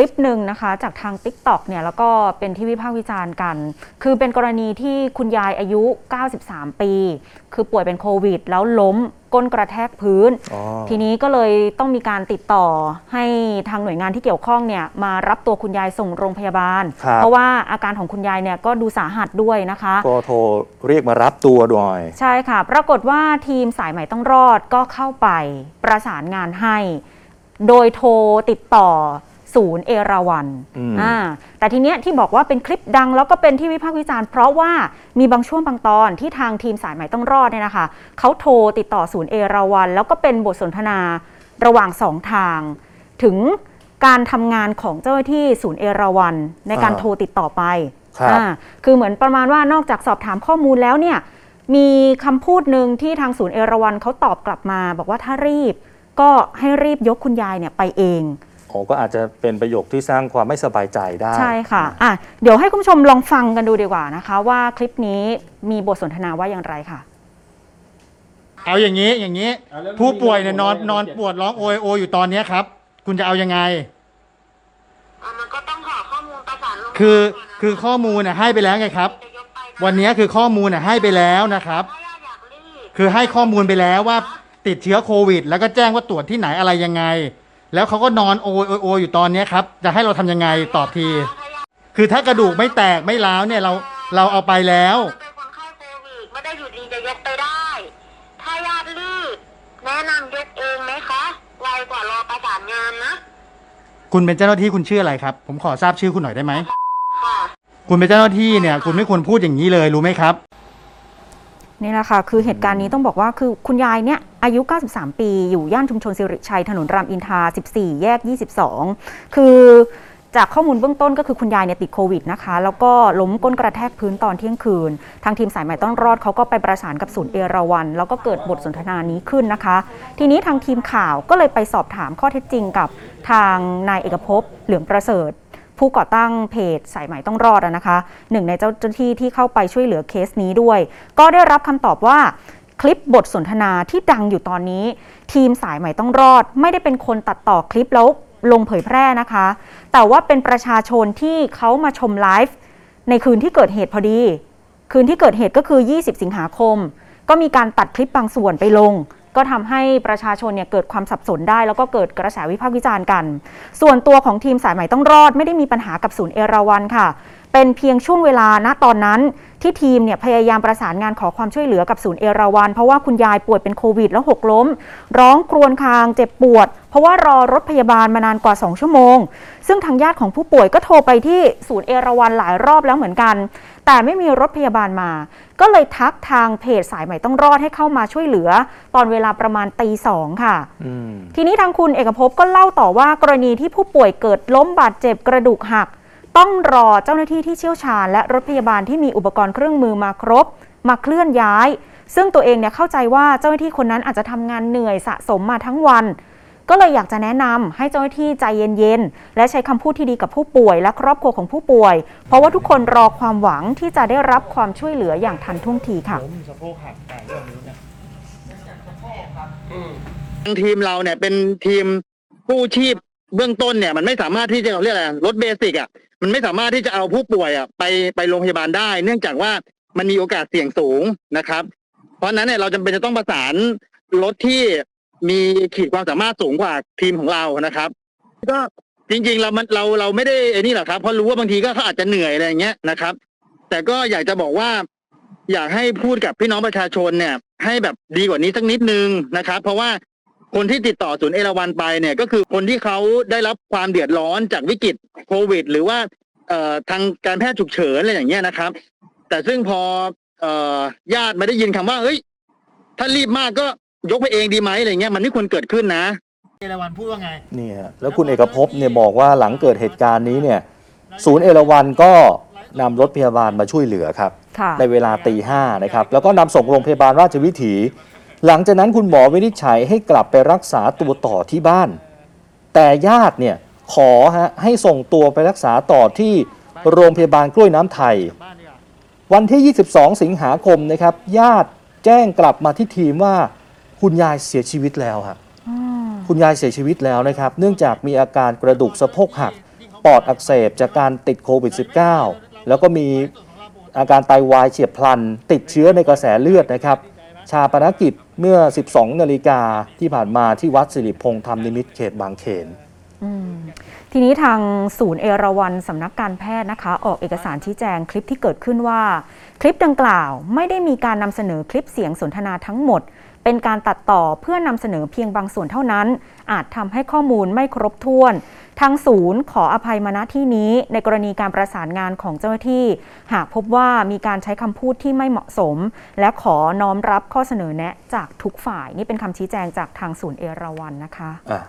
ลิปหนึ่งนะคะจากทาง t ิ k t o k เนี่ยแล้วก็เป็นที่วิพากษ์วิจารณ์กัน คือเป็นกรณีที่คุณยายอายุ 93 ปี คือป่วยเป็นโควิด แล้วล้มก้นกระแทกพื้น อ๋อ ทีนี้ก็เลยต้องมีการติดต่อให้ทางหน่วยงานที่เกี่ยวข้องเนี่ยมารับตัวคุณยายส่งโรงพยาบาล ครับ เพราะว่าอาการของคุณยายเนี่ยก็ดูสาหัสด้วยนะคะ ก็โทรเรียกมารับตัวหน่อย ใช่ค่ะ ปรากฏว่าทีมสายใหม่ต้องรอดก็เข้าไปประสานงานให้ โดยโทรติดต่อ ศูนย์เอราวันอืมอ่าแต่ทีเนี้ยที่บอกว่าเป็นคลิปดังแล้วก็เป็นที่วิพากษ์วิจารณ์ เพราะว่ามีบางช่วงบางตอนที่ทางทีมสายใหม่ต้องรอดเนี่ยนะคะเขาโทรติดต่อศูนย์เอราวัน แล้วก็เป็นบทสนทนาระหว่างสองทาง ถึงการทำงานของเจ้าหน้าที่ศูนย์เอราวัน ในการอ่าโทรติดต่อไปครับอ่าคือเหมือนประมาณว่านอกจากสอบถามข้อมูลแล้วเนี่ยมีคำพูดหนึ่งที่ทางศูนย์เอราวันเขาตอบกลับมา บอกว่าถ้ารีบก็ให้รีบยกคุณยายเนี่ยไปเอง อ๋อก็อาจจะเป็นประโยคที่สร้างความไม่สบายใจได้ ใช่ค่ะอะ เดี๋ยวให้คุณผู้ชมลองฟังกันดูดีกว่านะคะ ว่าคลิปนี้มีบทสนทนาว่าอย่างไรค่ะ เอาอย่างนี้อย่างนี้อะแล้วผู้ป่วยเนี่ยนอนมีนอนเจ็บปวดร้องโอยโอยอยู่ตอนเนี้ยครับ คุณจะเอายังไง อะมันก็ต้องหาข้อมูลประสานลงคือก่นะคือข้อมูลน่ะให้ไปแล้วไงครับ จะยกไปะวันนี้คือข้อมูลน่ะให้ไปแล้วนะครับ ถ้าญาติอยากรีบคือให้ข้อมูลไปแล้วว่าติดเชื้อโควิด แล้วก็แจ้งว่าตรวจที่ไหนอะไรยังไง แล้วเขาก็นอนโอยโอยโอยอยู่ตอนเนี้ยครับ จะให้เราทำยังไงตอบทีถ้าญาติคือถ้ากระดูกไม่แตกไม่ร้าวเนี่ยเราเราเอาไปแล้วมันเป็นคนไข้โควิดไม่ได้อยู่ดีจะยกไปได้ ถ้าญาติรีบแนะนำยกเองไหมคะไวกว่ารอประสานงานนะ คุณเป็นเจ้าหน้าที่คุณชื่ออะไรครับ ผมขอทราบชื่อคุณหน่อยได้ไหม ค่ะ คุณเป็นเจ้าหน้าที่เนี่ย คุณไม่ควรพูดอย่างนี้เลยรู้ไหมครับ นี่แหละค่ะ คือเหตุการณ์นี้ต้องบอกว่าคือคุณยายเนี่ย อายุ 93 ปี อยู่ย่านชุมชนสิริชัย ถนนรามอินทรา 14 แยก 22 คือจากข้อมูลเบื้องต้นก็คือคุณยายเนี่ยติดโควิดนะคะ แล้วก็ล้มก้นกระแทกพื้นตอนเที่ยงคืน ทางทีมสายใหม่ต้องรอดเขาก็ไปประสานกับศูนย์เอราวัน แล้วก็เกิดบทสนทนานี้ขึ้นนะคะ ทีนี้ทางทีมข่าวก็เลยไปสอบถามข้อเท็จจริงกับทางนายเอกภพเหลืองประเสริฐ ผู้ก่อตั้งเพจสายใหม่ต้องรอดนะคะ หนึ่งในเจ้าหน้าที่ที่เข้าไปช่วยเหลือเคสนี้ด้วย ก็ได้รับคำตอบว่า คลิปบทสนทนาที่ดังอยู่ตอนนี้ ทีมสายใหม่ต้องรอด ไม่ได้เป็นคนตัดต่อคลิปแล้วลงเผยแพร่นะคะ แต่ว่าเป็นประชาชนที่เขามาชมไลฟ์ในคืนที่เกิดเหตุพอดี คืนที่เกิดเหตุก็คือ 20 สิงหาคม ก็มีการตัดคลิปบางส่วนไปลง ก็ทำให้ประชาชนเนี่ยเกิดความสับสนได้ แล้วก็เกิดกระแสวิพากษ์วิจารณ์กัน ส่วนตัวของทีมสายใหม่ต้องรอด ไม่ได้มีปัญหากับศูนย์เอราวันค่ะ เป็นเพียงช่วงเวลาณตอนนั้น ที่ทีมเนี่ยพยายามประสานงานขอความช่วยเหลือกับศูนย์เอราวัน เพราะว่าคุณยายป่วยเป็นโควิดแล้วหกล้ม ร้องครวญครางเจ็บปวด เพราะว่ารอรถพยาบาลมานานกว่า 2 ชั่วโมง ซึ่งทางญาติของผู้ป่วยก็โทรไปที่ศูนย์เอราวันหลายรอบแล้วเหมือนกัน แต่ไม่มีรถพยาบาลมา ก็เลยทักทางเพจสายใหม่ต้องรอดให้เข้ามาช่วยเหลือ ตอนเวลาประมาณตีสองค่ะอืมทีนี้ทางคุณเอกภพก็เล่าต่อว่ากรณีที่ผู้ป่วยเกิดล้มบาดเจ็บกระดูกหัก ต้องรอเจ้าหน้าที่ที่เชี่ยวชาญ และรถพยาบาลที่มีอุปกรณ์เครื่องมือมาครบ มาเคลื่อนย้าย ซึ่งตัวเองเนี่ยเข้าใจว่าเจ้าหน้าที่คนนั้นอาจจะทำงานเหนื่อยสะสมมาทั้งวัน ก็เลยอยากจะแนะนำให้เจ้าหน้าที่ใจเย็นๆ และใช้คำพูดที่ดีกับผู้ป่วย และครอบครัวของผู้ป่วย เพราะว่าทุกคนรอความหวังที่จะได้รับความช่วยเหลืออย่างทันท่วงทีค่ะทางทีมเราเนี่ยเป็นทีมกู้ชีพเบื้องต้นเนี่ย มันไม่สามารถที่จะเรียกอะไรรถเบสิกอะ มันไม่สามารถที่จะเอาผู้ป่วยอะไปไปโรงพยาบาลได้ เนื่องจากว่ามันมีโอกาสเสี่ยงสูงนะครับ เพราะนั้นเนี่ยเราจำเป็นจะต้องประสานรถที่มีขีดความสามารถสูงกว่าทีมของเรานะครับ ก็จริงๆเรามันเราเราไม่ได้ไอ้นี่หรอกครับเพราะรู้ว่าบางทีก็เขาอาจจะเหนื่อยอะไรอย่างเงี้ยนะครับ แต่ก็อยากจะบอกว่า อยากให้พูดกับพี่น้องประชาชนเนี่ย ให้แบบดีกว่านี้สักนิดนึงนะครับ เพราะว่า คนที่ติดต่อศูนย์เอราวันไปเนี่ยก็คือคนที่เขาได้รับความเดือดร้อนจากวิกฤตโควิด หรือว่าเอ่อทางการแพทย์ฉุกเฉินอะไรอย่างเงี้ยนะครับ แต่ซึ่งพอเอ่อญาติไม่ได้ยินคำว่าเฮ้ย ถ้ารีบมากก็ยกไปเองดีไหมอะไรเงี้ยมันไม่ควรเกิดขึ้นนะเอราวันพูดว่าไงเนี่ยแล้วคุณเอกภพเนี่ยบอกว่าหลังเกิดเหตุการณ์นี้เนี่ยศูนย์เอราวันก็นำรถพยาบาลมาช่วยเหลือครับค่ะในเวลาตีห้านะครับ แล้วก็นำส่งโรงพยาบาลราชวิถี หลังจากนั้นคุณหมอวินิจฉัยให้กลับไปรักษาตัวต่อที่บ้าน แต่ญาติเนี่ยขอฮะให้ส่งตัวไปรักษาต่อที่โรงพยาบาลกล้วยน้ำไทย วันที่ 22 สิงหาคมนะครับ ญาติแจ้งกลับมาที่ทีมว่าคุณยายเสียชีวิตแล้วครับคุณยายเสียชีวิตแล้วนะครับ เนื่องจากมีอาการกระดูกสะโพกหัก ปอดอักเสบจากการติดโควิด -19 แล้วก็มีอาการไตวายเฉียบพลัน ติดเชื้อในกระแสเลือดนะครับ ชาปนกิจ เมื่อ 12 นาฬิกาที่ผ่านมาที่วัดสิริพงษ์ธรรมนิมิตเขตบางเขนทีนี้ทางศูนย์เอราวันสำนักการแพทย์นะคะ ออกเอกสารชี้แจงคลิปที่เกิดขึ้นว่า คลิปดังกล่าวไม่ได้มีการนำเสนอคลิปเสียงสนทนาทั้งหมด เป็นการตัดต่อเพื่อนำเสนอเพียงบางส่วนเท่านั้น อาจทำให้ข้อมูลไม่ครบถ้วน ทางศูนย์ขออภัยมาณที่นี้ ในกรณีการประสานงานของเจ้าหน้าที่ หากพบว่ามีการใช้คำพูดที่ไม่เหมาะสม และขอน้อมรับข้อเสนอแนะจากทุกฝ่าย นี่เป็นคำชี้แจงจากทางศูนย์เอราวันนะคะะ